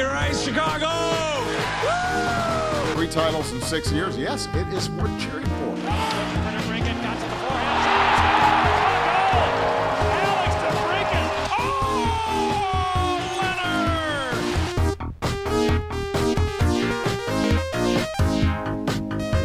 Here Ice Chicago! Three titles in six years. Yes, it is worth cheering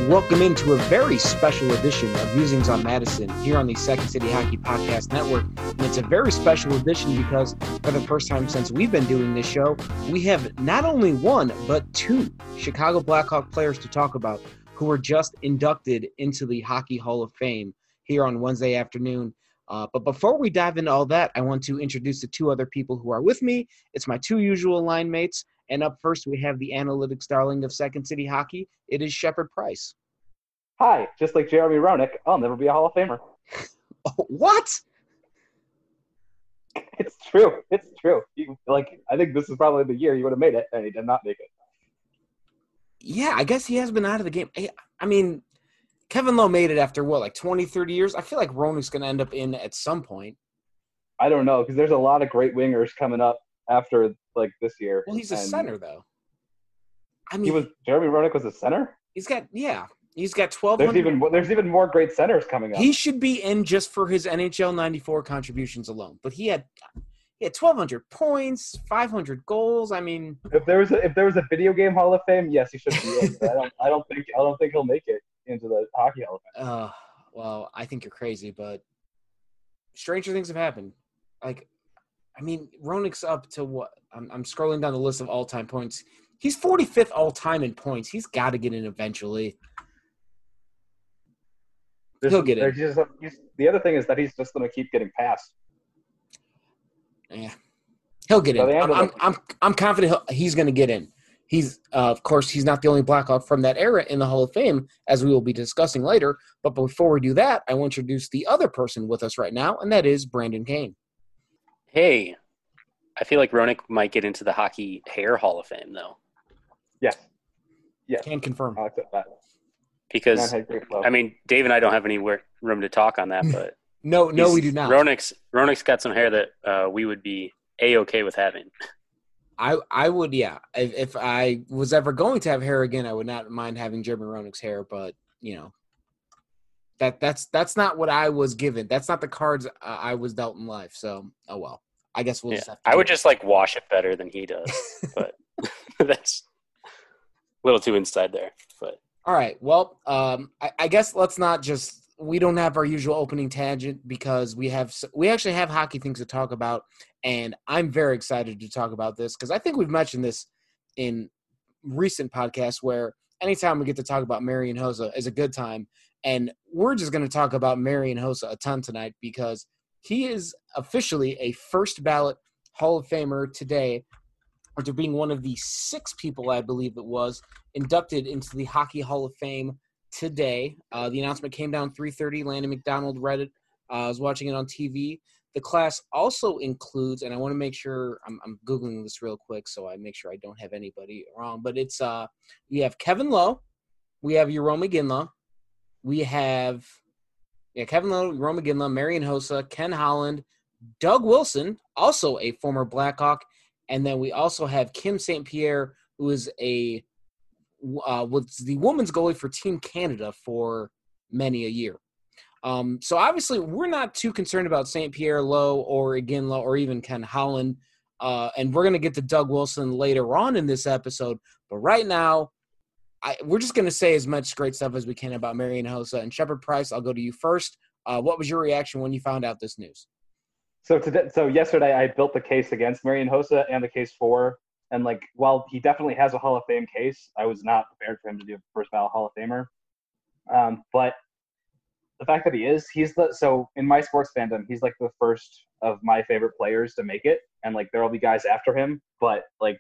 Welcome into a very special edition of Musings on Madison here on the Second City Hockey Podcast Network. And it's a very special edition because for the first time since we've been doing this show, we have not only one, but two Chicago Blackhawk players to talk about who were just inducted into the Hockey Hall of Fame here on Wednesday afternoon. Uh, but before we dive into all that, I want to introduce the two other people who are with me. It's my two usual line mates. And up first, we have the analytics darling of Second City Hockey. It is Shepard Price. Hi, just like Jeremy Roenick, I'll never be a Hall of Famer. What? It's true. It's true. You, like, I think this is probably the year you would have made it, and he did not make it. Yeah, I guess he has been out of the game. I- I mean, Kevin Lowe made it after what, like 20, 30 years? I feel like Roenick's going to end up in at some point. I don't know because there's a lot of great wingers coming up after like this year. Well, he's a and center, though. I mean, He was Jeremy Roenick was a center. he's got, yeah, he's got twelve. There's even more- there's even more great centers coming up. He should be in just for his NHL 94 contributions alone. But he had he had 1,200 points, 500 goals. I mean, if there was a, if there was a video game Hall of Fame, yes, he should be in. But I don't I don't think I don't think he'll make it into the hockey Hall of Fame. uh, well, I think you're crazy, but stranger things have happened. Like, I mean, Roenick's up to what? I'm, I'm scrolling down the list of all time points. He's 45th all time in points. He's got to get in eventually. There's- He'll get it. there's just- he's- the other thing is that he's just going to keep getting passed. Yeah, he'll get in. I'm, I'm, I'm, I'm confident he'll, he's going to get in. He's, uh, of course, he's not the only Blackhawk from that era in the Hall of Fame, as we will be discussing later. But before we do that, I want to introduce the other person with us right now, and that is Brandon Kane. Hey, I feel like Roenick might get into the Hockey Hair Hall of Fame though, Yeah. Yeah. Can confirm. I'll accept that. Because had great flow. I mean, Dave and I don't have anywhere room to talk on that, but No, no, we do not. Roenick's Roenick's got some hair that uh, we would be a okay with having. I I would yeah. If, if I was ever going to have hair again, I would not mind having Jeremy Roenick's hair, but you know, that that's that's not what I was given. That's not the cards uh, I was dealt in life. So oh well. I guess we'll Yeah, just have to I would it. just like wash it better than he does, but that's a little too inside there. But All right. Well, um, I, I guess let's not just. We don't have our usual opening tangent because we have we actually have hockey things to talk about, and I'm very excited to talk about this because I think we've mentioned this in recent podcasts where anytime we get to talk about Marian Hossa is a good time, and we're just going to talk about Marian Hossa a ton tonight because he is officially a first ballot Hall of Famer today, after being one of the six people I believe it was inducted into the Hockey Hall of Fame today. Uh, the announcement came down 3:30. Lanny McDonald read it. Uh, I was watching it on TV. The class also includes, and I want to make sure I'm, I'm googling this real quick so I make sure I don't have anybody wrong. But it's uh, we have Kevin Lowe, we have Jarome Iginla, we have yeah Kevin Lowe, Jarome Iginla, Marian Hossa, Ken Holland, Doug Wilson, also a former Blackhawk, and then we also have Kim St. Pierre, who is a uh, was the women's goalie for Team Canada for many a year. Um, so obviously, we're not too concerned about St. Pierre Lowe or Iginla or even Ken Holland. Uh, and we're gonna get to Doug Wilson later on in this episode. But right now, I, we're just gonna say as much great stuff as we can about Marian Hossa and Shepard Price. I'll go to you first. Uh, what was your reaction when you found out this news? So today, so yesterday, I built the case against Marian Hossa and the case for, and like while he definitely has a Hall of Fame case, I was not prepared for him to be a first ballot Hall of Famer. Um, but the fact that he is, he's the so in my sports fandom, he's like the first of my favorite players to make it, and like there'll be guys after him, but like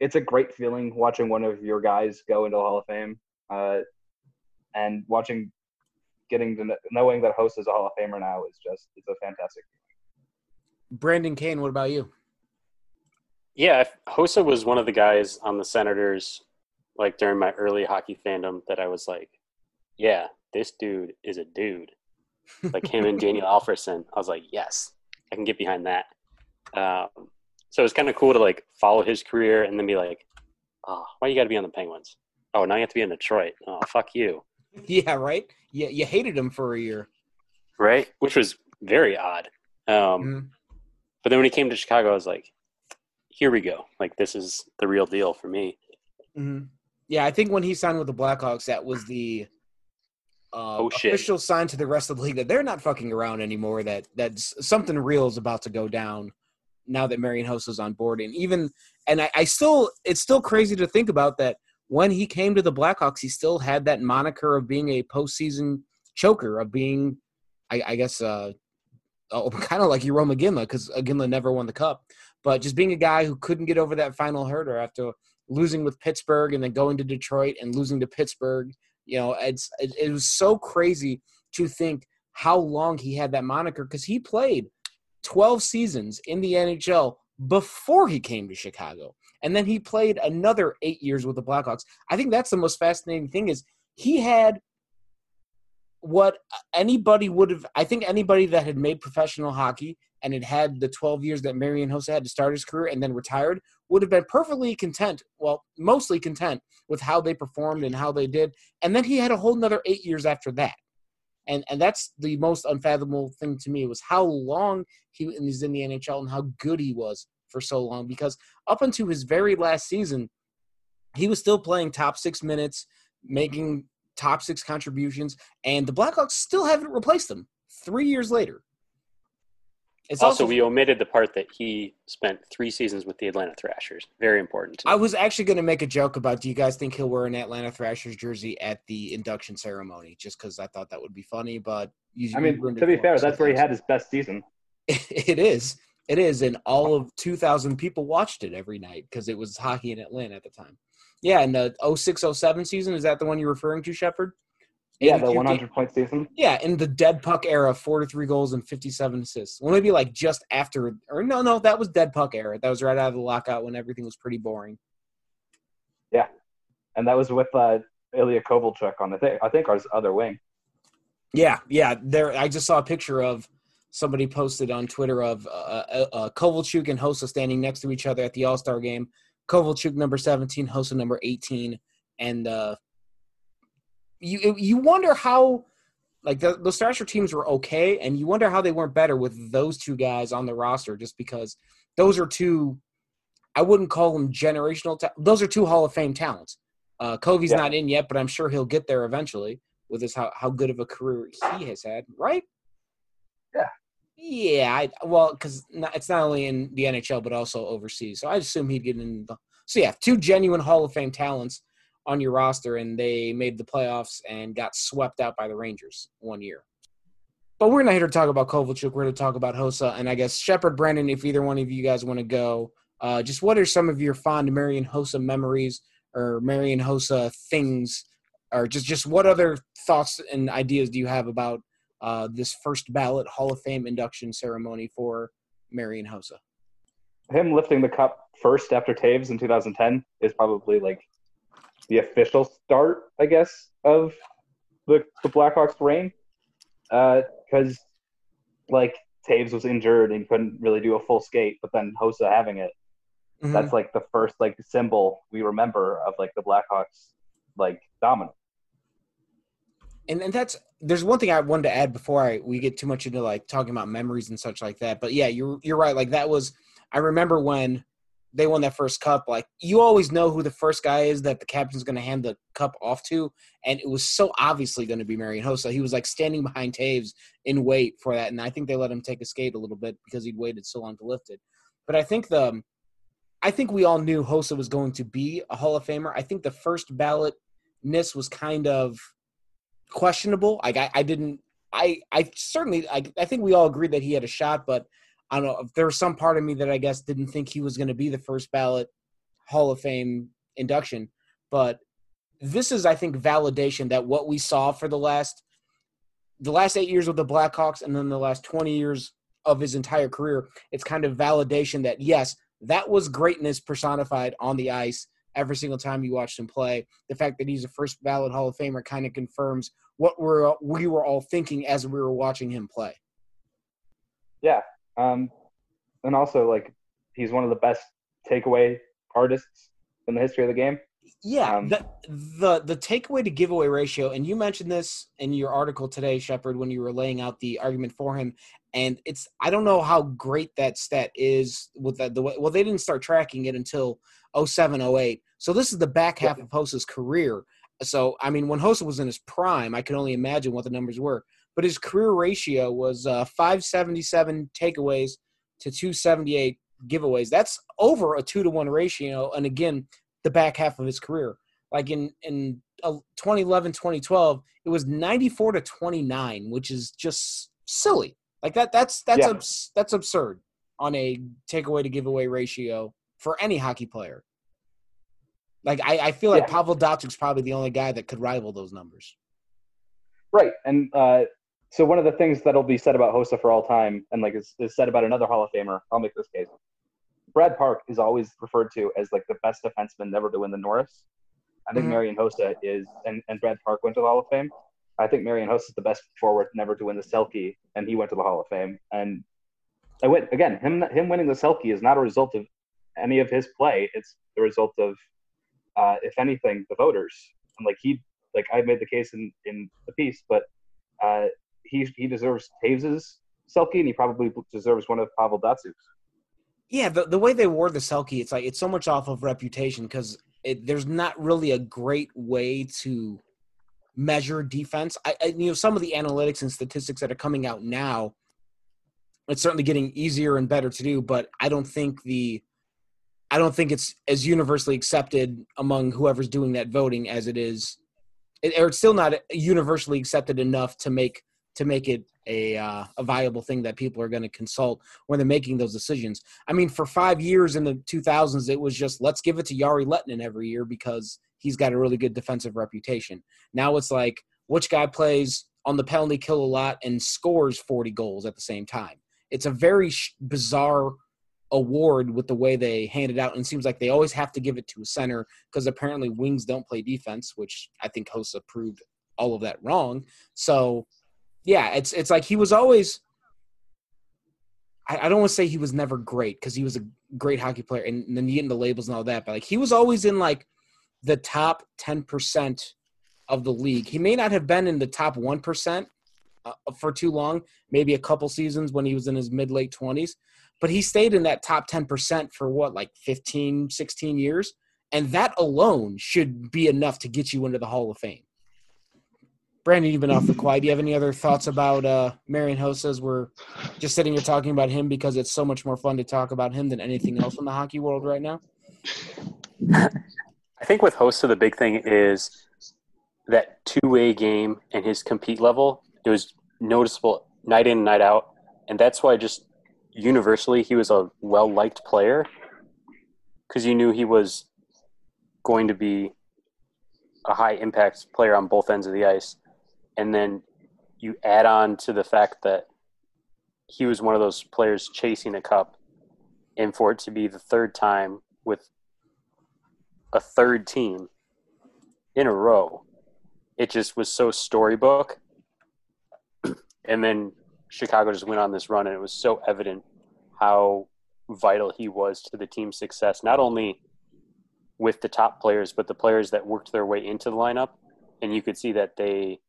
it's a great feeling watching one of your guys go into the Hall of Fame, uh, and watching, getting to kn- knowing that Hossa is a Hall of Famer now is just it's a fantastic. Brandon Kane, what about you? Yeah, if- Hossa was one of the guys on the Senators, like during my early hockey fandom, that I was like, yeah, this dude is a dude. Like him and Daniel Alfredsson. I was like, yes, I can get behind that. Um, so it was kind of cool to like follow his career and then be like, oh, why you got to be on the Penguins? Oh, now you have to be in Detroit. Oh, fuck you. Yeah, right. Yeah, you hated him for a year. Right? Which was very odd. Um, Mhm. But then when he came to Chicago, I was like, here we go. Like, this is the real deal for me. hmm Yeah, I think when he signed with the Blackhawks, that was the uh, Oh, official sign to the rest of the league that they're not fucking around anymore. That that something real is about to go down now that Marian Hossa is on board. And even and I, I still it's still crazy to think about that when he came to the Blackhawks, he still had that moniker of being a postseason choker, of being, I, I guess, uh, oh, kind of like Jarome Iginla, because Iginla never won the cup, but just being a guy who couldn't get over that final hurdle after losing with Pittsburgh and then going to Detroit and losing to Pittsburgh. You know, it's it, it was so crazy to think how long he had that moniker because he played 12 seasons in the NHL before he came to Chicago. And then he played another eight years with the Blackhawks. I think that's the most fascinating thing is he had what anybody would have I think anybody that had made professional hockey and had had the 12 years that Marian Hossa had to start his career and then retired would have been perfectly content, well, mostly content with how they performed and how they did. And then he had a whole another eight years after that. And and that's the most unfathomable thing to me was how long he was in the NHL and how good he was for so long. Because up until his very last season, he was still playing top six minutes, making top six contributions, and the Blackhawks still haven't replaced him three years later. It's also, also, we omitted the part that he spent three seasons with the Atlanta Thrashers. Very important. I was actually going to make a joke about do you guys think he'll wear an Atlanta Thrashers jersey at the induction ceremony? Just because I thought that would be funny, but you, I mean, ruined to be fair, that's where he had his best season. It is. It is, and all of 2,000 people watched it every night because it was hockey in Atlanta at the time. Yeah, and the 06-07 season is that the one you're referring to, Shepard? Yeah, the 82 100 point season. Yeah, in the dead puck era, four to three goals and 57 assists. Well, maybe like just after, or no, no, that was dead puck era. That was right out of the lockout when everything was pretty boring. Yeah, and that was with uh, Ilya Kovalchuk on the thing. I think our other wing. Yeah, yeah. There, I just saw a picture of somebody posted on Twitter of uh, uh, uh, Kovalchuk and Hossa standing next to each other at the All Star game. Kovalchuk number seventeen, Hossa number eighteen, and uh, you you wonder how like the, the Thrasher teams were okay, and you wonder how they weren't better with those two guys on the roster, just because those are two. I wouldn't call them generational. Ta- those are two Hall of Fame talents. Uh, Covey's Yeah. not in yet, but I'm sure he'll get there eventually with his how, how good of a career he has had, right? Yeah. Yeah, I, well, because it's not only in the NHL but also overseas, so I assume he'd get in. The, so yeah, two genuine Hall of Fame talents on your roster, and they made the playoffs and got swept out by the Rangers one year. But we're not here to talk about Kovalchuk. We're here to talk about Hossa, and I guess Shepard, Brandon, if either one of you guys want to go, uh, just what are some of your fond Marian Hossa memories or Marian Hossa things, or just just what other thoughts and ideas do you have about uh, this first ballot Hall of Fame induction ceremony for Marian Hossa? Him lifting the cup first after Toews in 2010 is probably like the official start, I guess, of the the Blackhawks' reign. Because like Toews was injured and couldn't really do a full skate, but then Hossa having it, Mhm. that's like the first like symbol we remember of like the Blackhawks like dominance. and and that's there's one thing I wanted to add before I we get too much into like talking about memories and such like that. But yeah, you're you're right. Like that was I remember when they won that first cup, like you always know who the first guy is that the captain's going to hand the cup off to, and it was so obviously going to be Marian Hossa. He was like standing behind Toews in wait for that, and I think they let him take a skate a little bit because he'd waited so long to lift it. But I think the, I think we all knew Hossa was going to be a Hall of Famer. I think the first ballotness was kind of questionable. Like I, I didn't, I, I certainly, I, I think we all agreed that he had a shot, but I don't know if there was some part of me that I guess didn't think he was going to be the first ballot Hall of Fame induction. But this is, I think, validation that what we saw for the last the last eight years with the Blackhawks and then the last twenty years of his entire career, it's kind of validation that yes, that was greatness personified on the ice every single time you watched him play. The fact that he's a first ballot Hall of Famer kind of confirms what we're we were all thinking as we were watching him play. Yeah, um, and also like he's one of the best takeaway artists in the history of the game. Yeah, um, the the the takeaway to giveaway ratio, and you mentioned this in your article today, Shepard, when you were laying out the argument for him. And it's I don't know how great that stat is with that the way well they didn't start tracking it until 07, 08. So this is the back half of Hossa's career. So I mean when Hossa was in his prime, I can only imagine what the numbers were but his career ratio was uh, 577 takeaways to 278 giveaways. That's over a two to one ratio. And again, the back half of his career, like in in uh, 2011, 2012, it was 94 to 29, which is just silly. Like that. That's that's yeah. abs- that's absurd on a takeaway to giveaway ratio for any hockey player. Like I, I feel like yeah. Pavel Datsyuk's probably the only guy that could rival those numbers. Right, and uh, so one of the things that'll be said about Hossa for all time, and like is, is said about another Hall of Famer, I'll make this case. Brad Park is always referred to as like the best defenseman never to win the Norris. I think mm-hmm. Marian Hossa is, and, and Brad Park went to the Hall of Fame. I think Marian Hossa is the best forward never to win the Selke, and he went to the Hall of Fame. And I went again. Him him winning the Selke is not a result of any of his play. It's the result of, uh, if anything, the voters. And like he, like I made the case in in the piece, but uh, he he deserves Toews's Selke, and he probably deserves one of Pavel Datsyuk's. Yeah, the the way they wore the Selke, it's like it's so much off of reputation because there's not really a great way to measure defense. I, I, you know some of the analytics and statistics that are coming out now. It's certainly getting easier and better to do, but I don't think the I don't think it's as universally accepted among whoever's doing that voting as it is, or it's still not universally accepted enough to make to make it a uh, a viable thing that people are going to consult when they're making those decisions. I mean, for five years in the 2000s, it was just let's give it to Jere Lehtinen every year because he's got a really good defensive reputation. Now it's like which guy plays on the penalty kill a lot and scores 40 goals at the same time. It's a very sh- bizarre award with the way they hand it out, and it seems like they always have to give it to a center because apparently wings don't play defense, which I think Hossa proved all of that wrong. So yeah, it's it's like he was always. I, I don't want to say he was never great because he was a great hockey player, and, then you get labels and all that. But like he was always in like the top ten percent of the league. He may not have been in the top one percent uh, for too long, maybe a couple seasons when he was in his mid late twenties, but he stayed in that top ten percent for what like 15, 16 years, and that alone should be enough to get you into the Hall of Fame. Brandon, you've been off the quiet. Do you have any other thoughts about uh, Marian Hossa? We're just sitting here talking about him because it's so much more fun to talk about him than anything else in the hockey world right now. I think with Hossa, the big thing is that two-way game and his compete level. It was noticeable night in, night out, and that's why just universally he was a well-liked player because you knew he was going to be a high impact player on both ends of the ice and then you add on to the fact that he was one of those players chasing a cup, and for it to be the third time with a third team in a row, it just was so storybook. and then Chicago just went on this run, and it was so evident how vital he was to the team's success, not only with the top players, but the players that worked their way into the lineup. And you could see that they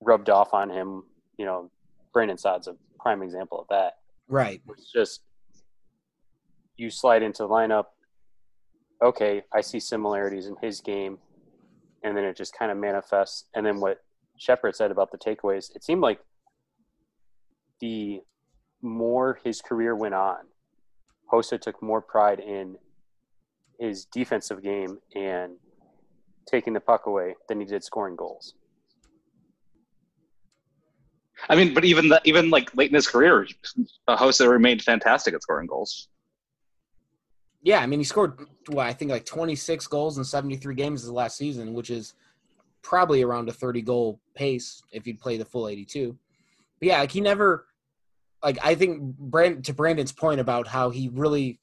rubbed off on him. You know, Brandon Saad's a prime example of that. Right. It's just you slide into the lineup. Okay, I see similarities in his game, and then it just kind of manifests. And then what Shepard said about the takeaways, it seemed like the more his career went on, Hossa took more pride in his defensive game and taking the puck away than he did scoring goals. I mean, but even the, even like late in his career, uh, Hossa remained fantastic at scoring goals. Yeah, I mean, he scored what I think like 26 goals in 73 games the last season, which is probably around a 30 goal pace if you'd play the full 82. But yeah, like he never like I think Brand to Brandon's point about how he really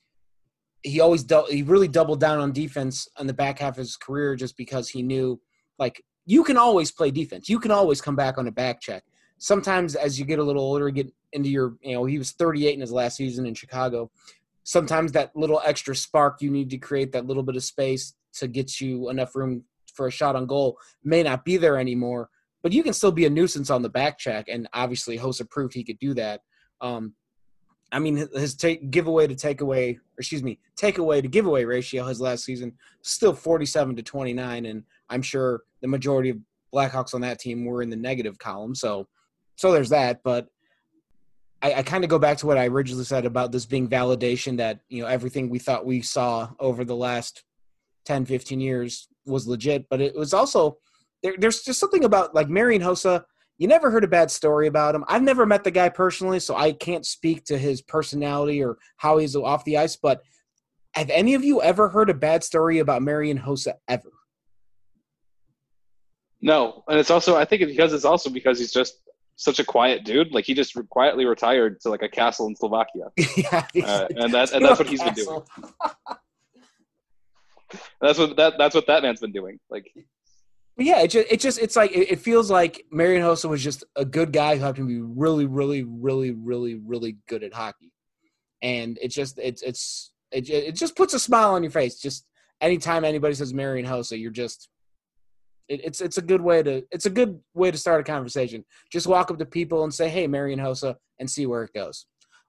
he always du- he really doubled down on defense on the back half of his career just because he knew like you can always play defense. You can always come back on a back check. Sometimes as you get a little older, get into your you know he was 38 in his last season in Chicago. Sometimes that little extra spark you need to create that little bit of space to get you enough room for a shot on goal may not be there anymore. But you can still be a nuisance on the back check, and obviously Hossa proved he could do that. Um, I mean, his take giveaway to takeaway, or excuse me, takeaway to giveaway ratio his last season still 47 to 29, and I'm sure the majority of Blackhawks on that team were in the negative column. So, so there's that. But I, I kind of go back to what I originally said about this being validation that you know everything we thought we saw over the last 10, 15 years was legit. But it was also there, there's just something about like Marian Hossa – you never heard a bad story about him. I've never met the guy personally, so I can't speak to his personality or how he's off the ice. But have any of you ever heard a bad story about Marian Hossa ever? No, and it's also I think because it's also because he's just such a quiet dude. Like he just quietly retired to like a castle in Slovakia. yeah, uh, and that and that's what he's castle. been doing. that's what that that's what that man's been doing. Like yeah, it just, it just it's like it, feels like Marian Hossa was just a good guy who happened to be really, really, really, really, really good at hockey, and it just it's it's it, it just puts a smile on your face. Just anytime anybody says Marian Hossa, you're just it, it's it's a good way to it's a good way to start a conversation. Just walk up to people and say, "Hey, Marian Hossa," and see where it goes.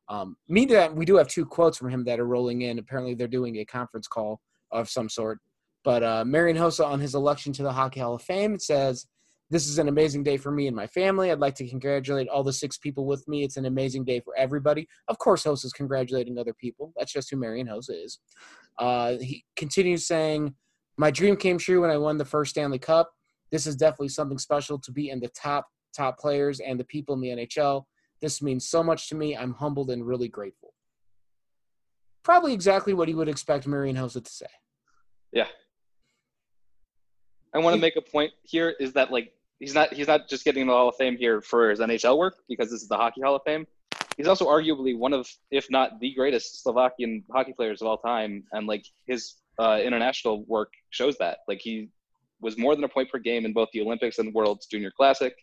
Um, me that we do have two quotes from him that are rolling in. Apparently, they're doing a conference call of some sort. But uh, Marian Hossa, on his election to the Hockey Hall of Fame, says, This is an amazing day for me and my family. I'd like to congratulate all the six people with me. It's an amazing day for everybody. Of course, Hossa is congratulating other people. That's just who Marian Hossa is. Uh, he continues saying, My dream came true when I won the first Stanley Cup. This is definitely something special to be in the top, top players and the people in the NHL. This means so much to me. I'm humbled and really grateful. Probably exactly what he would expect Marian Hossa to say. Yeah, I want to make a point here is that like he's not he's not just getting the Hall of Fame here for his NHL work because this is the Hockey Hall of Fame. He's also arguably one of, if not the greatest Slovakian hockey players of all time, and like his uh, international work shows that. Like he was more than a point per game in both the Olympics and the World's Junior Classic.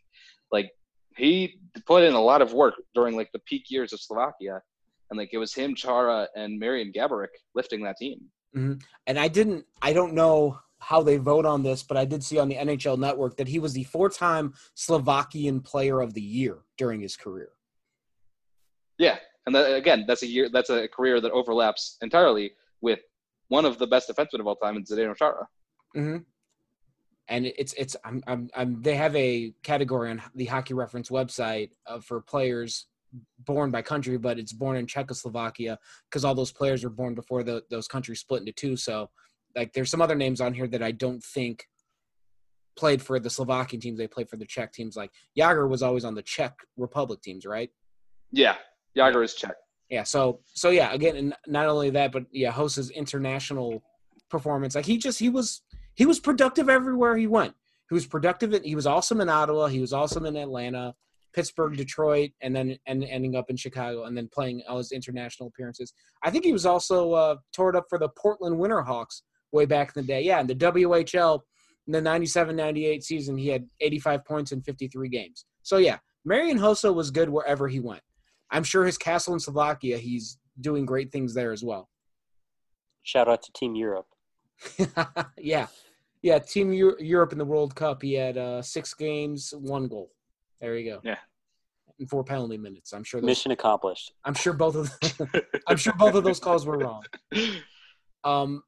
Like he put in a lot of work during like the peak years of Slovakia, and like it was him, Chara, and Marian Gaborik lifting that team. Mm-hmm. And I didn't, I don't know how they vote on this, but I did see on the NHL Network that he was the four-time Slovakian Player of the Year during his career. Yeah, and that, again, that's a year. That's a career that overlaps entirely with one of the best defensemen of all time in Zdeno Chara. Mm-hmm. And it's it's I'm, I'm I'm they have a category on the Hockey Reference website uh, for players born by country, but it's born in Czechoslovakia because all those players were born before the, those countries split into two. So like there's some other names on here that I don't think played for the Slovakian teams. They played for the Czech teams. Like Jagr was always on the Czech Republic teams, right? Yeah, Jagr is Czech. Yeah. So so yeah. Again, and not only that, but yeah, Hossa's international performance. Like he just he was he was productive everywhere he went. He was productive. he was awesome in Ottawa. He was awesome in Atlanta. Pittsburgh, Detroit, and then and ending up in Chicago, and then playing all his international appearances. I think he was also uh, up for the Portland Winterhawks way back in the day. Yeah, in the WHL in the 97-98 season, he had 85 points in 53 games. So yeah, Marian Hossa was good wherever he went. I'm sure his castle in Slovakia, he's doing great things there as well. Shout out to Team Europe. yeah, yeah, Team Europe in the World Cup. He had uh, six games, one goal. There you go. Yeah. and four penalty minutes. I'm sure. Those, Mission accomplished. I'm sure both of. I'm sure both of those calls were wrong. Um.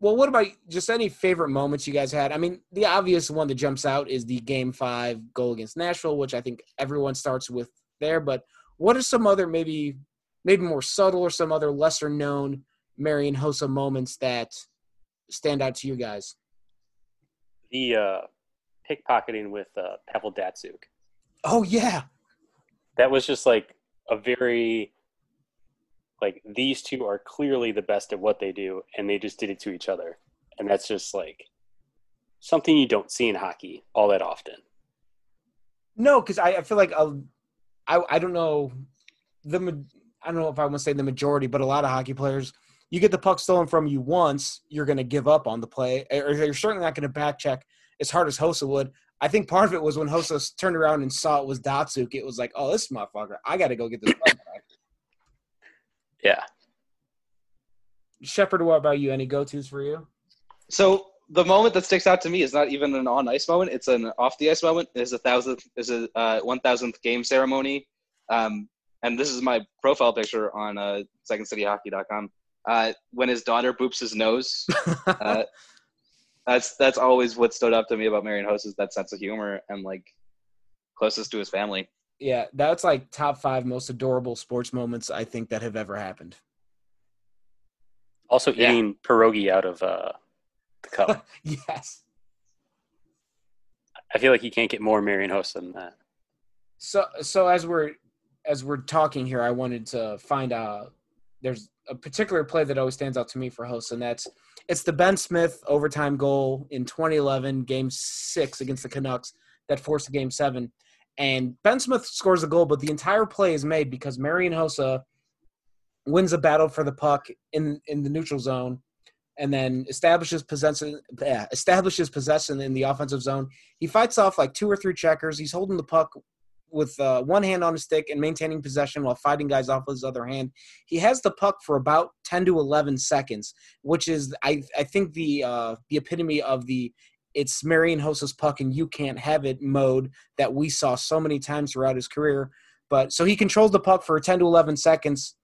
Well, what about just any favorite moments you guys had? I mean, the obvious one that jumps out is the Game Five goal against Nashville, which I think everyone starts with there. But what are some other maybe, maybe more subtle or some other lesser known Marian Hossa moments that stand out to you guys? The uh, pickpocketing with uh, Pavel Datsyuk. Oh yeah, That was just like a very like these two are clearly the best at what they do, and they just did it to each other, and that's just like something you don't see in hockey all that often. No, because I, I feel like a, I I don't know the I don't know if I want to say the majority, but a lot of hockey players, you get the puck stolen from you once, you're going to give up on the play, or you're certainly not going to back check as hard as Hossa would. I think part of it was when Hossa turned around and saw it was Datsyuk. It was like, oh, this motherfucker, I got to go get this puck back. Yeah, Shepard, what about you? Any go tos for you? So the moment that sticks out to me is not even an on ice moment; it's an off the ice moment. Is a thousandth, is a uh, one thousandth game ceremony, um, and this is my profile picture on uh, SecondCityHockey.com. Uh, when his daughter boops his nose, uh, that's that's always what stood up to me about Marian Hossa is that sense of humor and like closest to his family. yeah, that's like top five most adorable sports moments I think that have ever happened. also Yeah. eating pierogi out of uh, the cup. yes. I feel like you can't get more Marian Hossa than that. So so as we're as we're talking here, I wanted to find out there's a particular play that always stands out to me for Hossa, and that's it's the Ben Smith overtime goal in 2011, Game Six against the Canucks that forced the Game Seven. And Ben Smith scores a goal, but the entire play is made because Marion Hossa wins a battle for the puck in in the neutral zone, and then establishes possession establishes possession in the offensive zone. He fights off like two or three checkers. He's holding the puck with uh, one hand on his stick and maintaining possession while fighting guys off with his other hand. He has the puck for about 10 to 11 seconds, which is I I think the uh, the epitome of the it's Marian Hossa's puck and you can't have it mode that we saw so many times throughout his career. But so he controls the puck for 10 to 11 seconds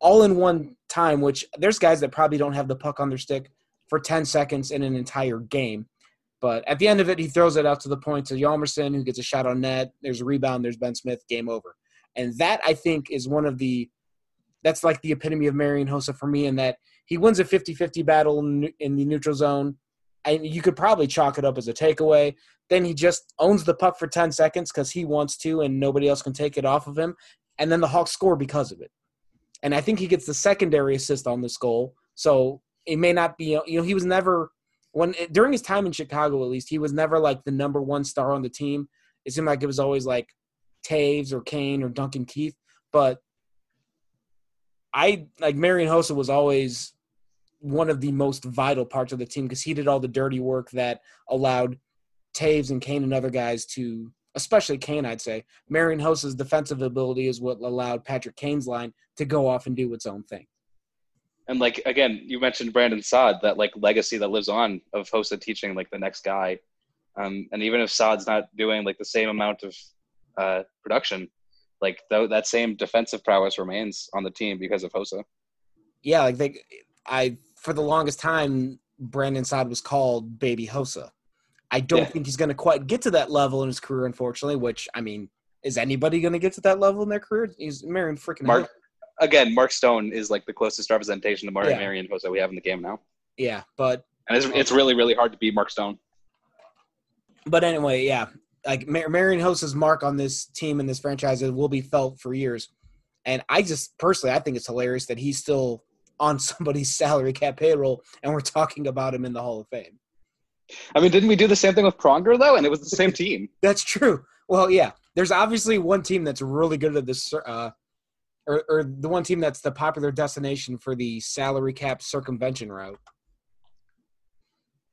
all in one time, which there's guys that probably don't have the puck on their stick for 10 seconds in an entire game. But at the end of it, he throws it out to the point to Hjalmarsson, who gets a shot on net. There's a rebound. There's Ben Smith. Game over. And that I think is one of the that's like the epitome of Marian Hossa for me in that he wins a 50-50 battle in, in the neutral zone, and you could probably chalk it up as a takeaway. Then he just owns the puck for 10 seconds because he wants to, and nobody else can take it off of him. And then the Hawks score because of it. And I think he gets the secondary assist on this goal. So it may not be, you know, he was never when during his time in Chicago, at least, he was never like the number one star on the team. It seemed like it was always like Toews or Kane or Duncan Keith. But I like Marian Hossa was always one of the most vital parts of the team because he did all the dirty work that allowed Toews and Kane and other guys to, especially Kane, I'd say. Marian Hossa's defensive ability is what allowed Patrick Kane's line to go off and do its own thing. And like again, you mentioned Brandon Saad, that like legacy that lives on of Hossa teaching like the next guy. Um, and even if Saad's not doing like the same amount of uh, production, like th- that same defensive prowess remains on the team because of Hossa. Yeah, like they, I for the longest time, Brandon Saad was called Baby Hossa. I don't Yeah. think he's going to quite get to that level in his career, unfortunately. Which I mean, is anybody going to get to that level in their career? He's Marian freaking Mark Hossa. again, Mark Stone is like the closest representation of Mario Yeah. Marian Hossa we have in the game now, Yeah, but and it's it's really really hard to beat Mark Stone. but anyway, yeah, like Mar- Marian Hossa's mark on this team and this franchise will be felt for years. And I just personally, I think it's hilarious that he's still on somebody's salary cap payroll, and we're talking about him in the Hall of Fame. I mean, didn't we do the same thing with Pronger though? And it was the same team. That's true. Well, yeah, there's obviously one team that's really good at this, uh, or, or the one team that's the popular destination for the salary cap circumvention route.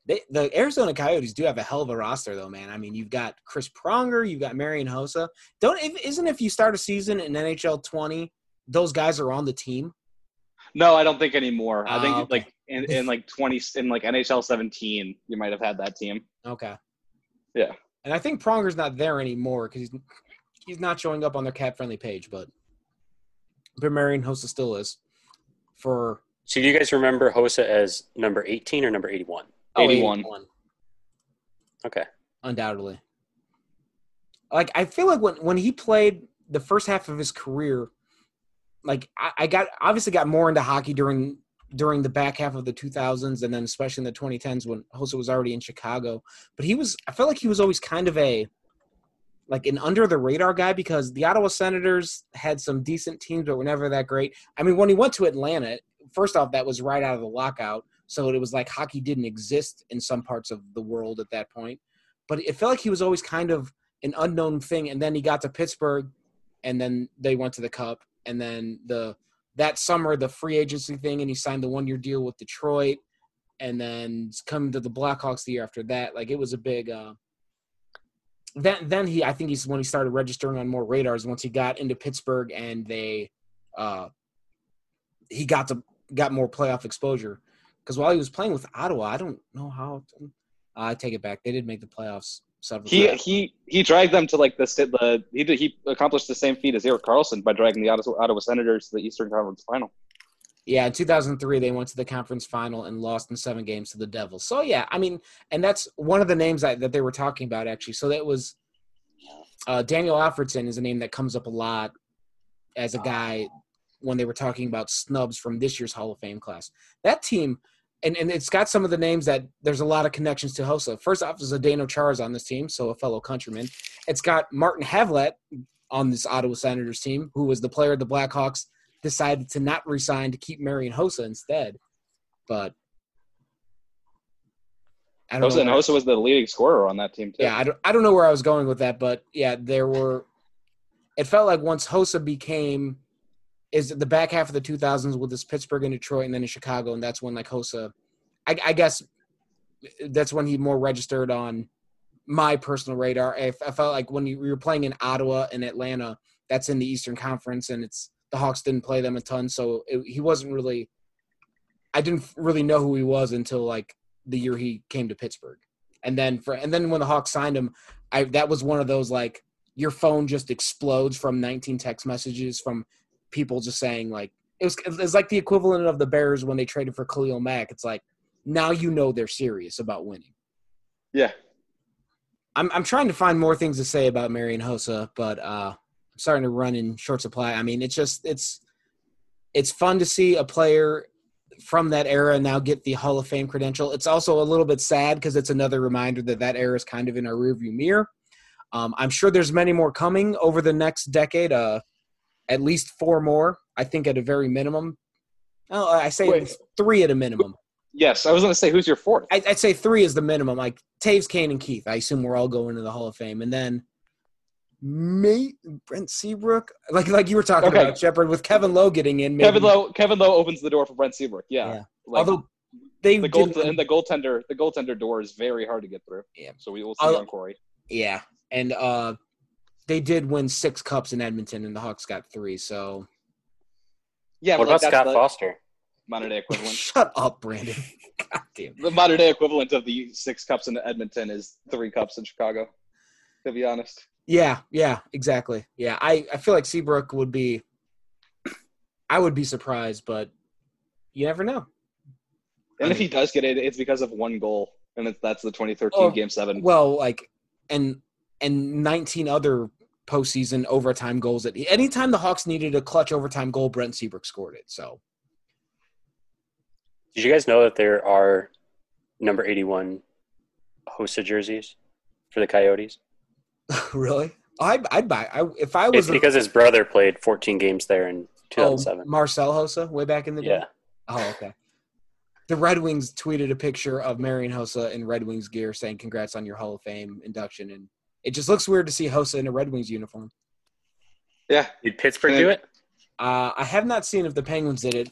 They, the Arizona Coyotes do have a hell of a roster, though, man. I mean, you've got Chris Pronger, you've got Marian Hossa. Don't if- isn't if you start a season in NHL 20, those guys are on the team. No, I don't think anymore. I think Ah, okay. like in, in like twenty in like NHL seventeen, you might have had that team. Okay. Yeah. And I think Pronger's not there anymore because he's he's not showing up on their cap friendly page, but but Marian Hossa still is for So do you guys remember Hossa as number 18 or number 81? oh, 81. 81, Okay. undoubtedly. Like I feel like when when he played the first half of his career, like I, I got obviously got more into hockey during during the back half of the 2000s and then especially in the 2010s when Hossa was already in Chicago. But he was I felt like he was always kind of a like an under the radar guy because the Ottawa Senators had some decent teams but were never that great. I mean, when he went to Atlanta, first off, that was right out of the lockout, so it was like hockey didn't exist in some parts of the world at that point. But it felt like he was always kind of an unknown thing, and then he got to Pittsburgh, and then they went to the Cup, and then the that summer the free agency thing, and he signed the one year deal with Detroit, and then coming to the Blackhawks the year after that. Like it was a big. Uh, then then he I think he's when he started registering on more radars once he got into Pittsburgh and they uh he got to got more playoff exposure because while he was playing with Ottawa I don't know how I take it back they did make the playoffs He he he dragged them to like the the he did, he accomplished the same feat as Erik Karlsson by dragging the Ottawa, Ottawa Senators to the Eastern Conference Final. Yeah, in 2003 they went to the conference final and lost in seven games to the Devils. So yeah, I mean, and that's one of the names that, that they were talking about actually. So that was uh, Daniel Alfredsson is a name that comes up a lot as a guy when they were talking about snubs from this year's Hall of Fame class. That team, and, and it's got some of the names that there's a lot of connections to Hossa. First off, is Zdeno Chara's on this team, so a fellow countryman. It's got Martin Havlat on this Ottawa Senators team, who was the player of the Blackhawks decided to not resign to keep Marian Hossa instead. But I don't Hossa and Hossa was the leading scorer on that team too. yeah, I don't, I don't know where I was going with that, but yeah, there were. It felt like once Hossa became, is the back half of the 2000s with this Pittsburgh and Detroit and then in Chicago, and that's when like Hossa, I, I guess, that's when he more registered on my personal radar. I, I felt like when you, we were playing in Ottawa and Atlanta, that's in the Eastern Conference, and it's the Hawks didn't play them a ton, so it, he wasn't really. I didn't really know who he was until like the year he came to Pittsburgh and then for and then when the Hawks signed him, I that was one of those like your phone just explodes from 19 text messages from people just saying like it was it's like the equivalent of the Bears when they traded for Khalil Mack. It's like now you know they're serious about winning. yeah. I'm I'm trying to find more things to say about Marian Hossa, but uh, I'm starting to run in short supply. I mean, it's just it's it's fun to see a player from that era now get the Hall of Fame credential. It's also a little bit sad because it's another reminder that that era is kind of in our rearview mirror. Um, I'm sure there's many more coming over the next decade. Uh, at least four more, I think, at a very minimum. Oh, I say Wait. three at a minimum. Yes, I was going to say who's your fourth. I, I'd say three is the minimum. Like Toews, Kane, and Keith. I assume we're all going to the Hall of Fame, and then mate Brent Seabrook, like like you were talking Okay. about Shepard with Kevin Lowe getting in. Maybe, Kevin Lowe. Kevin Lowe opens the door for Brent Seabrook. Yeah. Yeah. Like, Although they the goal and the goaltender, the goaltender door is very hard to get through. Yeah. So we will see I'll- on Corey. yeah, and uh, they did win six cups in Edmonton, and the Hawks got three. So Yeah. What but like, about Scott Foster? Modern day equivalent. shut up, Brandon. God damn. the modern day equivalent of the six cups in Edmonton is three cups in Chicago. To be honest. Yeah, yeah, exactly. Yeah, I, I feel like Seabrook would be. I would be surprised, but you never know. And I if he does get it, it's because of one goal, and it's, that's the 2013 Oh, Game Seven. Well, like, and and 19 other postseason overtime goals. That anytime the Hawks needed a clutch overtime goal, Brent Seabrook scored it. So Did you guys know that there are number 81 Hossa jerseys for the Coyotes? really, I'd, I'd buy. I, if I was It's because his brother played 14 games there in oh, 2007. Marcel Hossa way back in the day. yeah. Oh, okay. The Red Wings tweeted a picture of Marian Hossa in Red Wings gear saying congrats on your Hall of Fame induction. And it just looks weird to see Hossa in a Red Wings uniform. Yeah, Did Pittsburgh do it? Uh, I have not seen if the Penguins did it.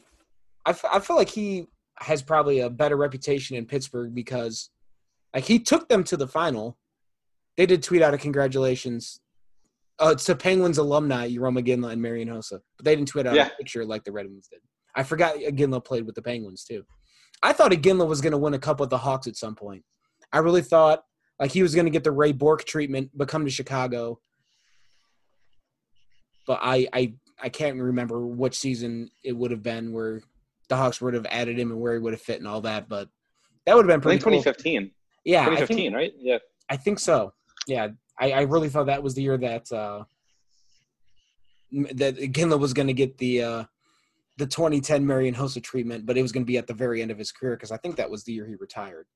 I, f- I feel like he has probably a better reputation in Pittsburgh because like he took them to the final. They did tweet out a congratulations. Uh, it's to Penguins alumni, Jarome Iginla and Marian Hossa. But they didn't tweet out Yeah. a picture like the Red Wings did. I forgot Iginla played with the Penguins too. I thought Iginla was going to win a cup with the Hawks at some point. I really thought like he was going to get the Ray Bourque treatment, but come to Chicago. but I I I can't remember which season it would have been where the Hawks would have added him and where he would have fit and all that. But that would have been I think pretty. cool. 2015. Yeah, 2015, think, right? Yeah. I think so. Yeah, I, I really thought that was the year that uh, that Iginla was going to get the uh, the 2010 Marian Hossa treatment, but it was going to be at the very end of his career because I think that was the year he retired.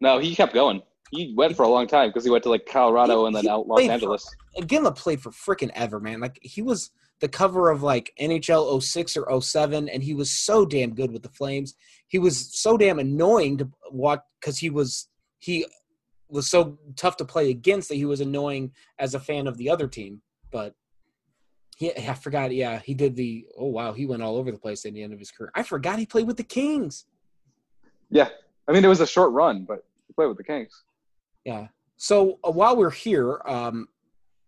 No, he kept going. He went for a long time because he went to like Colorado He- and then out Los played for- Angeles. Iginla played for freaking ever, man. Like he was the cover of like NHL 06 or 07, and he was so damn good with the Flames. He was so damn annoying to watch because he was he was so tough to play against that he was annoying as a fan of the other team. But he, I forgot. Yeah, he did the. Oh wow, he went all over the place at the end of his career. I forgot he played with the Kings. Yeah. I mean, it was a short run, but he played with the Kings. Yeah. So uh, while we're here, um,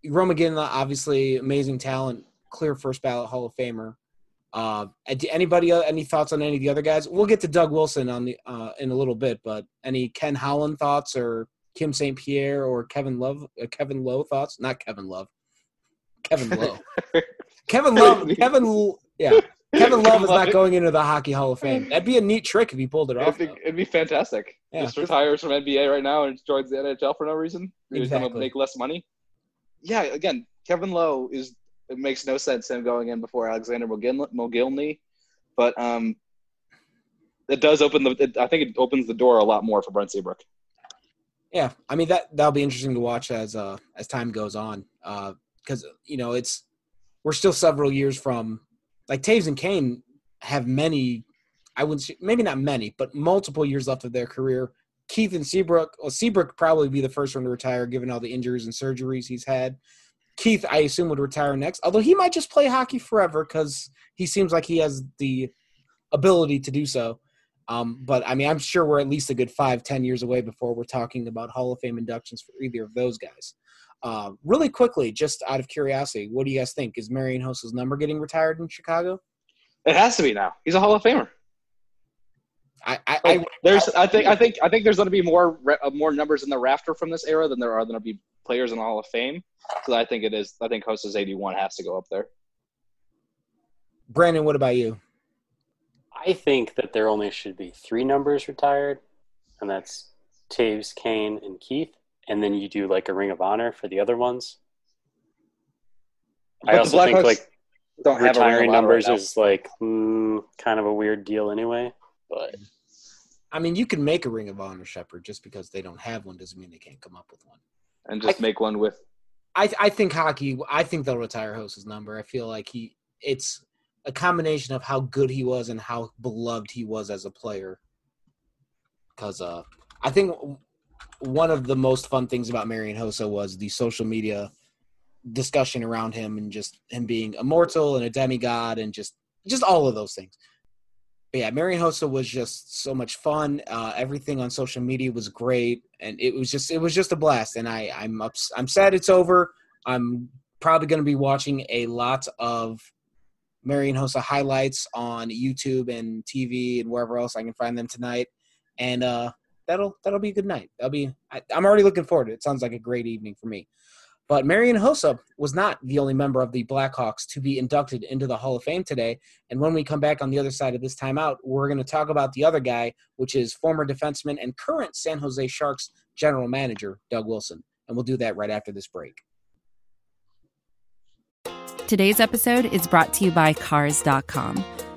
Jarome Iginla, obviously amazing talent, clear first ballot Hall of Famer. Uh, anybody uh, any thoughts on any of the other guys? We'll get to Doug Wilson on the uh, in a little bit, but any Ken Holland thoughts or Kim St. Pierre or Kevin Love, uh, Kevin Lowe thoughts? Not Kevin Love, Kevin Lowe, Kevin Love, Kevin, yeah, Kevin Love is not going into the Hockey Hall of Fame. That'd be a neat trick if he pulled it off. It'd be, it'd be fantastic. Yeah. Just retires from NBA right now and joins the NHL for no reason. He's Exactly. make less money. Yeah, again, Kevin Lowe is. It makes no sense him going in before Alexander Mogil- Mogilny, but um, it does open the. It, I think it opens the door a lot more for Brent Seabrook. Yeah, I mean that that'll be interesting to watch as uh as time goes on. Uh, because you know it's we're still several years from like Toews and Kane have many. I wouldn't say, maybe not many, but multiple years left of their career. Keith and Seabrook, well, Seabrook probably be the first one to retire given all the injuries and surgeries he's had. Keith, I assume, would retire next, although he might just play hockey forever because he seems like he has the ability to do so. Um, but I mean, I'm sure we're at least a good five, ten years away before we're talking about Hall of Fame inductions for either of those guys. Uh, really quickly, just out of curiosity, what do you guys think? Is Marian Hossa's number getting retired in Chicago? It has to be now. He's a Hall of Famer. I, I, I there's, I think, I think, I think there's going to be more, uh, more numbers in the rafter from this era than there are going to be players in the Hall of Fame. So I think it is. I think Hossa's 81 has to go up there. Brandon, what about you? I think that there only should be three numbers retired, and that's Toews, Kane, and Keith. And then you do like a Ring of Honor for the other ones. But I also think Blackhawks like Don't have a retiring Ring numbers right is like mm, kind of a weird deal anyway. But I mean, you can make a Ring of Honor Shepard just because they don't have one doesn't mean they can't come up with one. and just I- make one with. I I think hockey. I think they'll retire Hossa's number. I feel like he. It's a combination of how good he was and how beloved he was as a player. Because uh, I think one of the most fun things about Marian Hossa was the social media discussion around him and just him being immortal and a demigod and just just all of those things. But yeah, Marian Hossa was just so much fun. Uh, everything on social media was great, and it was just it was just a blast. And I I'm ups- I'm sad it's over. I'm probably going to be watching a lot of Marian Hossa highlights on YouTube and TV and wherever else I can find them tonight. And uh, that'll that'll be a good night. That'll be I, I'm already looking forward to it. It sounds like a great evening for me. But Marian Hossa was not the only member of the Blackhawks to be inducted into the Hall of Fame today. And when we come back on the other side of this timeout, we're going to talk about the other guy, which is former defenseman and current San Jose Sharks general manager, Doug Wilson. And we'll do that right after this break. Today's episode is brought to you by Cars.com.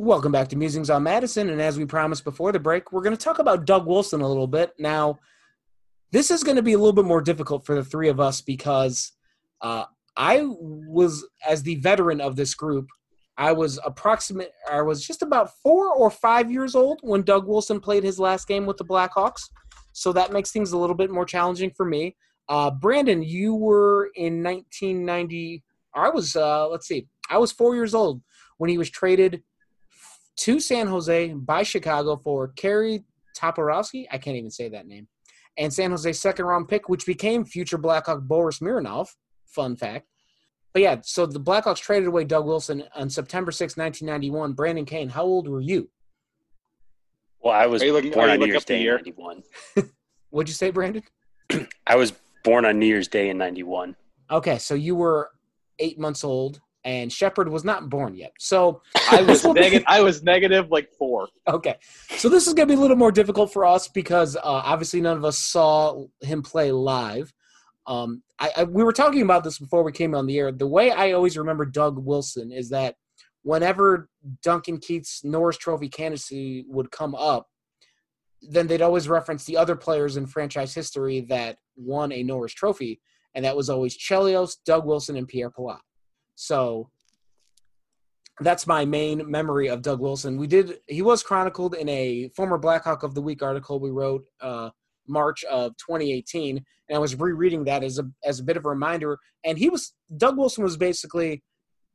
Welcome back to Musings on Madison. And as we promised before the break, we're going to talk about Doug Wilson a little bit. Now, this is going to be a little bit more difficult for the three of us because uh, I was, as the veteran of this group, I was approximate, I was just about four or five years old when Doug Wilson played his last game with the Blackhawks. So that makes things a little bit more challenging for me. Uh, Brandon, you were in 1990. I was, uh, let's see, I was four years old when he was traded to San Jose by Chicago for Kerry Toporowski. I can't even say that name. And San Jose's second round pick, which became future Blackhawk Boris Mironov. Fun fact. But yeah, so the Blackhawks traded away Doug Wilson on September 6, 1991. Brandon Kane, how old were you? Well, I was looking- born on New Year's up the Day in year? '91. What'd you say, Brandon? I was born on New Year's Day in '91. Okay, so you were eight months old, and Shepard was not born yet. So I was negative. I was negative like four. Okay, so this is going to be a little more difficult for us because uh, obviously none of us saw him play live. Um, I, I, we were talking about this before we came on the air. The way I always remember Doug Wilson is that whenever Duncan Keith's Norris Trophy candidacy would come up, then they'd always reference the other players in franchise history that won a Norris Trophy, and that was always Chelios, Doug Wilson, and Pierre Pilote. So that's my main memory of Doug Wilson. We did he was chronicled in a former Blackhawk of the Week article we wrote uh, March of 2018, and I was rereading that as a as a bit of a reminder. And he was Doug Wilson was basically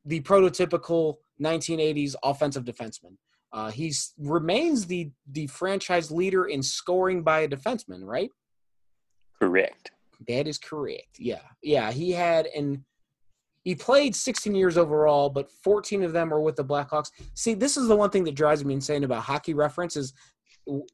the prototypical 1980s offensive defenseman. Uh, he remains the the franchise leader in scoring by a defenseman, right? Correct. That is correct. Yeah. Yeah. He had and he played 16 years overall, but 14 of them were with the Blackhawks. See, this is the one thing that drives me insane about hockey reference is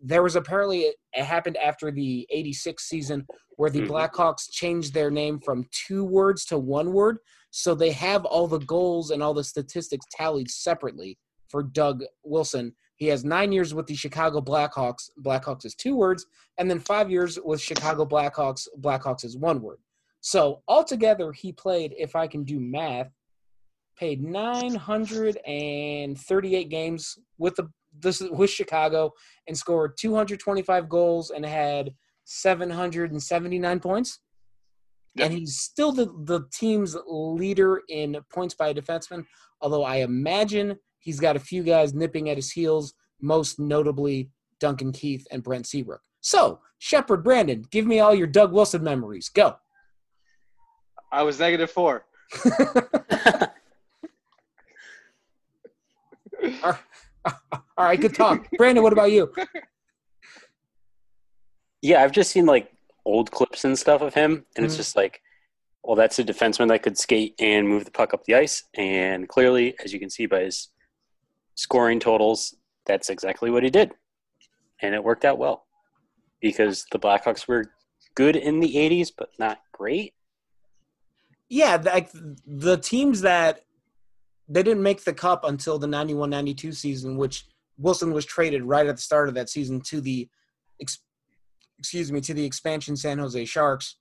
there was apparently it happened after the 86 season where the Mhm. Blackhawks changed their name from two words to one word. So they have all the goals and all the statistics tallied separately for Doug Wilson. He has nine years with the Chicago Blackhawks. Blackhawks is two words, and then five years with Chicago Blackhawks. Blackhawks is one word. So altogether, he played, if I can do math, paid 938 games with the this with Chicago and scored 225 goals and had 779 points. And he's still the, the team's leader in points by a defenseman, although I imagine he's got a few guys nipping at his heels, most notably Duncan Keith and Brent Seabrook. So, Shepard Brandon, give me all your Doug Wilson memories. Go. I was negative four. All right, good talk. Brandon, what about you? Yeah, I've just seen like old clips and stuff of him, and it's Mhm. just like, well, that's a defenseman that could skate and move the puck up the ice. And clearly, as you can see by his scoring totals, that's exactly what he did. And it worked out well because the Blackhawks were good in the 80s, but not great. Yeah, like the teams that they didn't make the cup until the 91-92 season, which Wilson was traded right at the start of that season to the ex- excuse me, to the expansion San Jose Sharks.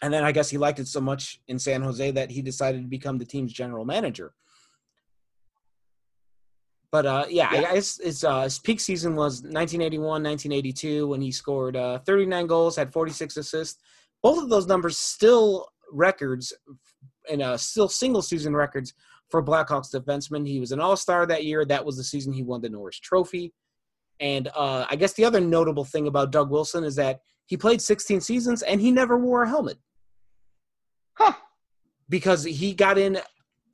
And then I guess he liked it so much in San Jose that he decided to become the team's general manager. But uh, yeah, I guess his, uh, his peak season was 1981, 1982 when he scored uh, 39 goals, had 46 assists. Both of those numbers still records and uh, still single season records for Blackhawks defenseman. He was an All Star that year. That was the season he won the Norris Trophy. And uh, I guess the other notable thing about Doug Wilson is that he played 16 seasons and he never wore a helmet Huh. because he got in.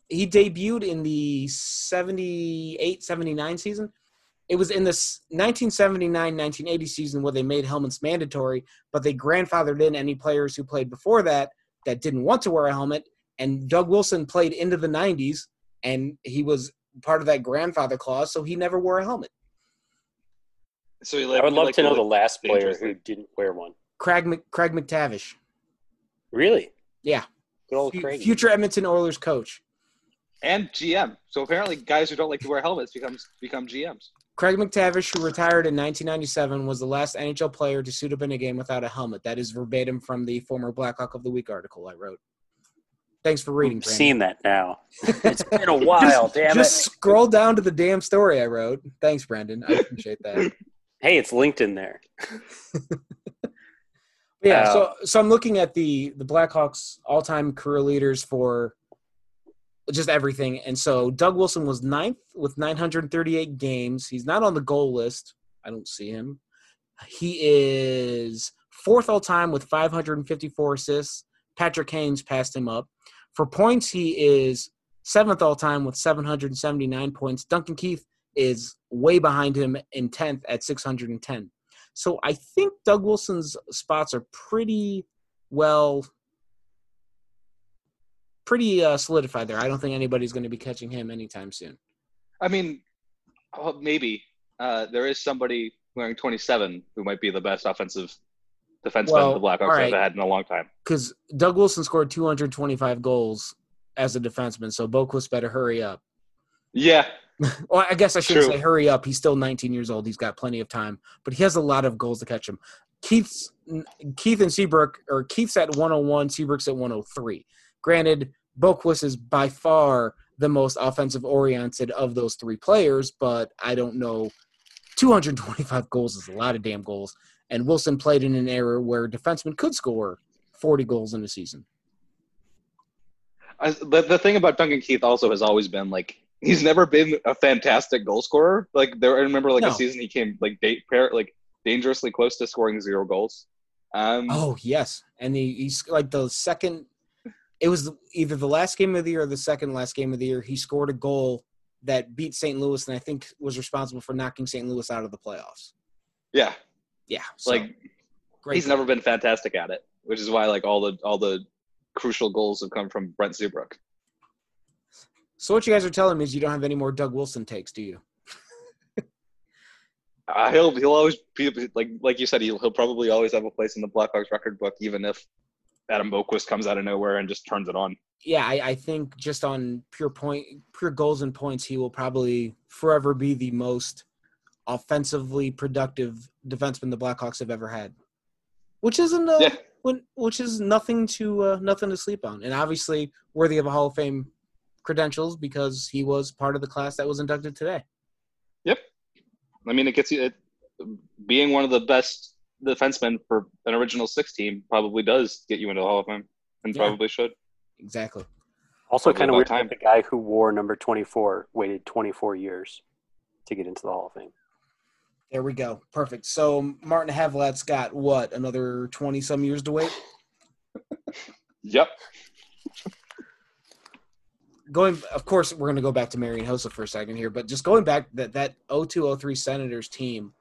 He debuted in the 78 79 season. It was in this 1979 1980 season where they made helmets mandatory, but they grandfathered in any players who played before that that didn't want to wear a helmet. And Doug Wilson played into the 90s, and he was part of that grandfather clause, so he never wore a helmet. So he I would love like, to know the last player who didn't wear one. Craig, Mc, Craig MacTavish, Really? Yeah. Good old fu- Craig. future Edmonton Oilers coach. and GM. So apparently, guys who don't like to wear helmets becomes become GMs. Craig MacTavish, who retired in 1997, was the last NHL player to suit up in a game without a helmet. That is verbatim from the former Blackhawk of the Week article I wrote. Thanks for reading, I've seen that now. it's been a while, damn it. Just it. scroll down to the damn story I wrote. Thanks, Brandon. I appreciate that. Hey, it's linked in there. Yeah, Wow. so uh, so I'm looking at the the Blackhawks all time career leaders for just everything, and so Doug Wilson was ninth with 938 games. He's not on the goal list. I don't see him. He is fourth all time with 554 assists. Patrick Kane's passed him up. For points, he is seventh all time with 779 points. Duncan Keith is way behind him in 10th at 610. So I think Doug Wilson's spots are pretty well, pretty uh, solidified there. I don't think anybody's going to be catching him anytime soon. I mean, oh, maybe uh, there is somebody wearing 27 who might be the best offensive defenseman Well, the Blackhawks right. have had in a long time. Because Doug Wilson scored 225 goals as a defenseman, so Boqvist better hurry up. Yeah, Well, I guess I shouldn't True. say hurry up. He's still 19 years old. He's got plenty of time, but he has a lot of goals to catch him. Keith's Keith and Seabrook, or Keith's at 101, Seabrook's at 103. Granted, Boqvist is by far the most offensive oriented of those three players, but I don't know. 225 goals is a lot of damn goals, and Wilson played in an era where defensemen could score 40 goals in a season. I, the the thing about Duncan Keith also has always been like he's never been a fantastic goal scorer. Like there, I remember like No. a season he came like date pair like dangerously close to scoring zero goals. Um, Oh yes, and he, he's like the second. It was either the last game of the year or the second last game of the year. He scored a goal that beat St. Louis, and I think was responsible for knocking St. Louis out of the playoffs. yeah, Yeah, so, like great. he's goal. never been fantastic at it, which is why like all the all the crucial goals have come from Brent Seabrook. So what you guys are telling me is you don't have any more Doug Wilson takes, do you? Uh, he'll he'll always be like like you said he'll he'll probably always have a place in the Blackhawks record book even if Adam Boqvist comes out of nowhere and just turns it on. Yeah, I, I think just on pure point, pure goals and points, he will probably forever be the most offensively productive defenseman the Blackhawks have ever had, which isn't uh, Yeah. when, which is nothing to uh, nothing to sleep on, and obviously worthy of a Hall of Fame credentials because he was part of the class that was inducted today. Yep. I mean, it gets you. It, being one of the best defensemen for an original six team probably does get you into the Hall of Fame, and Yeah. probably should. Exactly. Also, Probably kind of about weird time. the guy who wore number 24 waited 24 years to get into the Hall of Fame. There we go. Perfect. So Martin Havlat's got what another twenty some years to wait. Yep. going of course we're going to go back to Marian Hossa for a second here but just going back that that 0203 Senators team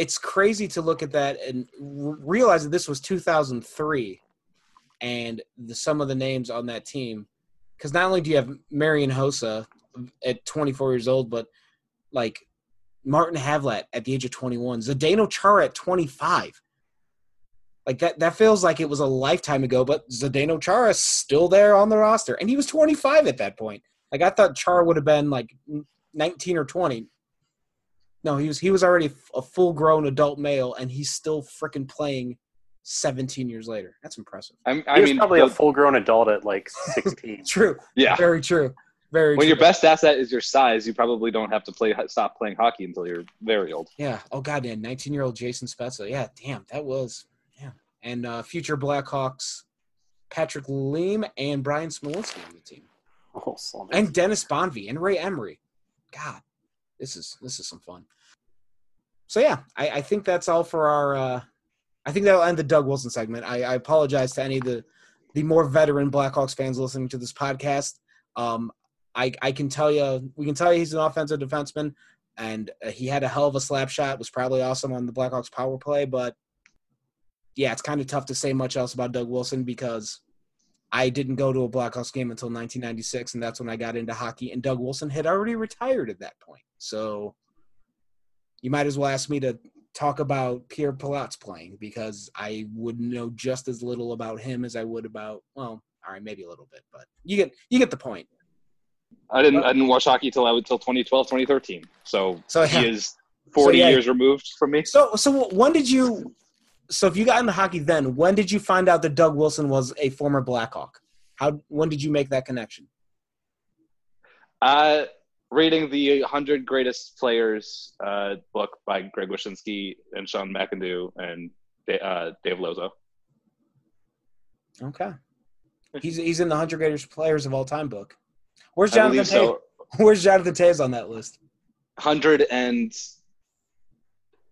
it's crazy to look at that and realize that this was 2003 and the some of the names on that team cuz not only do you have Marian Hossa at 24 years old but like Martin Havlat at the age of 21 Zdeno Chara at 25 like that that feels like it was a lifetime ago, but Zdeno is still there on the roster. And he was 25 at that point. Like I thought Chara would have been like 19 or 20. No, he was he was already a full grown adult male and he's still freaking playing 17 years later. That's impressive. I'm, He I was mean, probably the- a full-grown adult at like 16. True. yeah. Very true. Very true. When true. your best asset is your size, you probably don't have to play stop playing hockey until you're very old. Yeah. Oh god, damn. 19 year old Jason Spezza. Yeah, damn, that was yeah. And uh future Blackhawks Patrick Lalime and Bryan Smolinski on the team. Oh, Sloman. and Dennis Bonvie and Ray Emery. God, this is this is some fun. So yeah, I, I think that's all for our. Uh, I think that'll end the Doug Wilson segment. I, I apologize to any of the the more veteran Blackhawks fans listening to this podcast. Um, I I can tell you, we can tell you he's an offensive defenseman, and uh, he had a hell of a slap shot. Was probably awesome on the Blackhawks power play, but yeah, it's kind of tough to say much else about Doug Wilson because I didn't go to a Blackhawks game until 1996, and that's when I got into hockey. And Doug Wilson had already retired at that point, so you might as well ask me to talk about Pierre Pilote's playing because I would know just as little about him as I would about well, all right, maybe a little bit, but you get you get the point. I didn't I didn't watch hockey till I was till 2012, 2013. So, So, yeah. he is 40 yeah. years removed from me. So so when did you? So if you got into hockey then, when did you find out that Doug Wilson was a former Blackhawk? How when did you make that connection? Uh, reading the 100 Greatest Players uh, book by Greg Wyshynski and Sean McIndoe and uh, Dave Lozo. Okay, he's he's in the hundred greatest players of all time book. Where's Jonathan believe so. Where's Jonathan Toews on that list? 108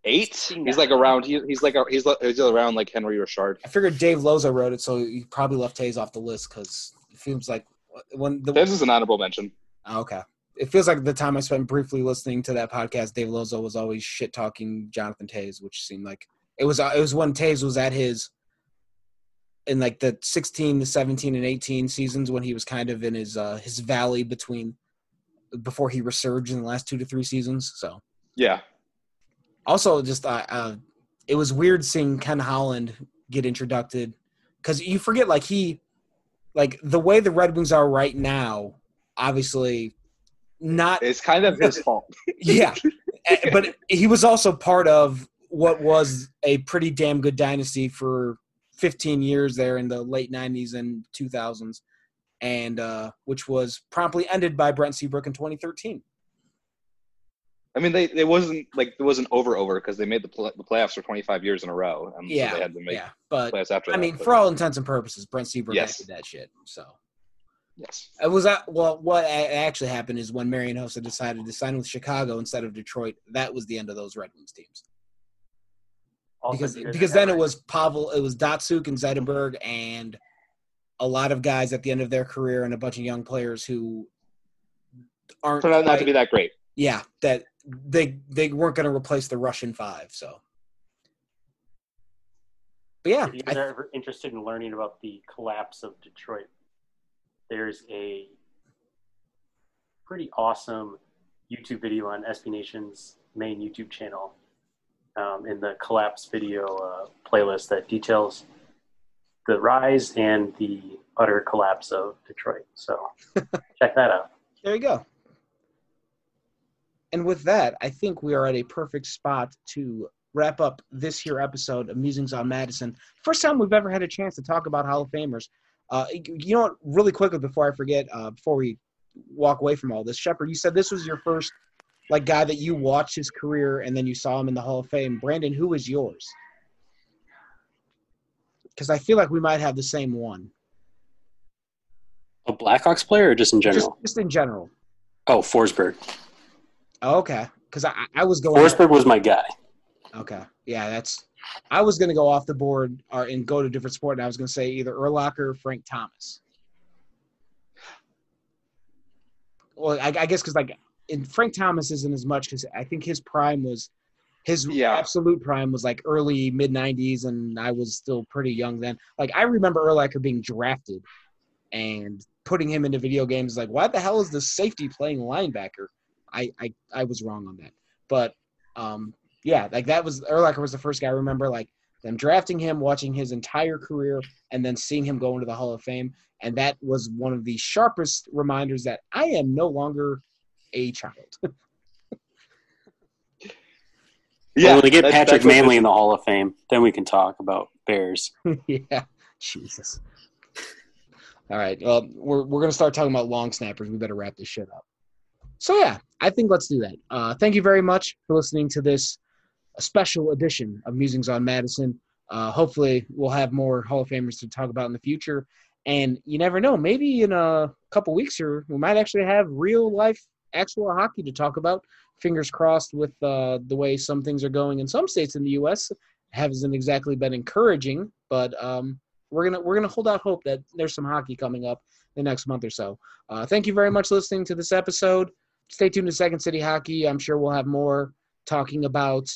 Eight. He's like around. He, he's like he's he's around like Henri Richard. I figured Dave Lozo wrote it, so he probably left Toews off the list because it feels like when the This is an honorable mention. Oh, okay. It feels like the time I spent briefly listening to that podcast, Dave Lozo was always shit talking Jonathan Toews, which seemed like it was. It was when Toews was at his in like the 16 to 17 and 18 seasons when he was kind of in his uh his valley between before he resurged in the last two to three seasons. So Yeah. Also just uh, uh it was weird seeing Ken Holland get introduced because you forget like he like the way the Red Wings are right now, obviously not It's kind of his fault. yeah, Eh, but he was also part of what was a pretty damn good dynasty for 15 years there in the late 90s and 2000s, and uh, which was promptly ended by Brent Seabrook in 2013. I mean, they it wasn't like it wasn't over over because they made the play, the playoffs for 25 years in a row, and Yeah, so they had to make yeah, but playoffs after I that. mean, but- for all intents and purposes, Brent Seabrook Yes. ended that shit. So yes, it was uh, well, what actually happened is when Marian Hossa decided to sign with Chicago instead of Detroit, that was the end of those Red Wings teams. Also because because because then it was Pavel, it was Datsyuk and Zetterberg, and a lot of guys at the end of their career, and a bunch of young players who aren't turned out not to be that great. yeah that they they weren't going to replace the Russian five. So, but yeah, If you I- guys are ever interested in learning about the collapse of Detroit, there's a pretty awesome YouTube video on SB Nation's main YouTube channel um, in the collapse video uh, playlist that details the rise and the utter collapse of Detroit. So check that out. there you go. And with that, I think we are at a perfect spot to wrap up this here episode of Musings on Madison. First time we've ever had a chance to talk about Hall of Famers. Uh, you know what? Really quickly before I forget, uh, before we walk away from all this, Shepard, you said this was your first like guy that you watched his career and then you saw him in the Hall of Fame. Brandon, who was yours? Because I feel like we might have the same one, A Blackhawks player or just in just, general? just in general. Oh, Forsberg. Oh, okay, because I, I was going. Forsberg was my guy. Okay. Yeah, that's. I was going to go off the board or, and go to a different sport, and I was going to say either Urlacher or Frank Thomas. Well, I, I guess because like in Frank Thomas isn't as much because I think his prime was his Yeah. absolute prime was like early mid '90s, and I was still pretty young then. Like I remember Urlacher being drafted and putting him into video games. Like, why the hell is the safety playing linebacker? I I, I was wrong on that, but um, yeah, like that was Urlacher was the first guy I remember like them drafting him, watching his entire career, and then seeing him go into the Hall of Fame. And that was one of the sharpest reminders that I am no longer a child. Yeah, when we get that's- Patrick that's Mannelly in the Hall of Fame, then we can talk about Bears. yeah, Jesus. All right, well, we're we're gonna start talking about long snappers. We better wrap this shit up. So yeah, I think let's do that. Uh, thank you very much for listening to this special edition of Musings on Madison. Uh, hopefully, we'll have more Hall of Famers to talk about in the future. And you never know, maybe in a couple weeks here, we might actually have real life, actual hockey to talk about. Fingers crossed with uh, the way some things are going in some states in the U.S. Hasn't exactly been encouraging, but um, we're gonna we're gonna hold out hope that there's some hockey coming up the next month or so. Uh, thank you very much for listening to this episode. Stay tuned to Second City Hockey. I'm sure we'll have more talking about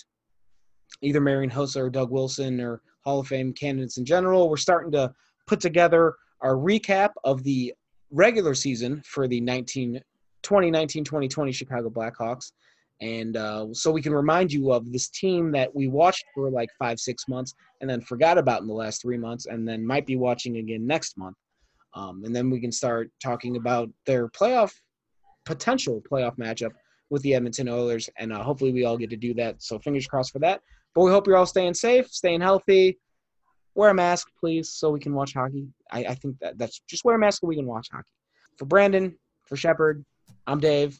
either Marian Hossa or Doug Wilson or Hall of Fame candidates in general. We're starting to put together our recap of the regular season for the 19, 2019-2020 Chicago Blackhawks. And uh, so we can remind you of this team that we watched for like five, six months and then forgot about in the last three months and then might be watching again next month. Um, and then we can start talking about their playoff potential playoff matchup with the Edmonton Oilers, and uh, hopefully we all get to do that. So fingers crossed for that. But we hope you're all staying safe, staying healthy. Wear a mask, please, so we can watch hockey. I, I think that that's just wear a mask so we can watch hockey. For Brandon, for Shepard, I'm Dave.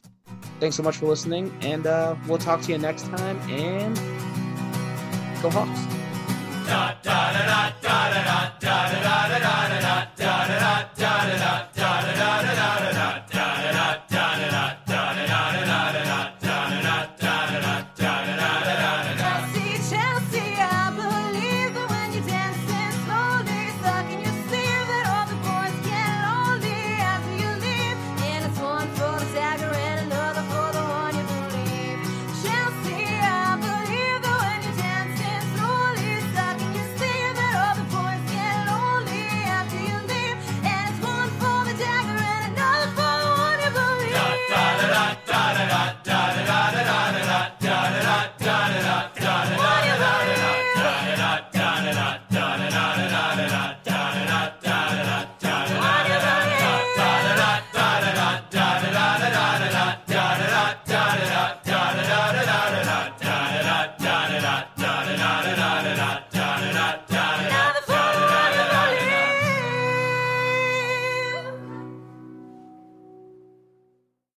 Thanks so much for listening, and uh, we'll talk to you next time. And go Hawks! Da, da, da,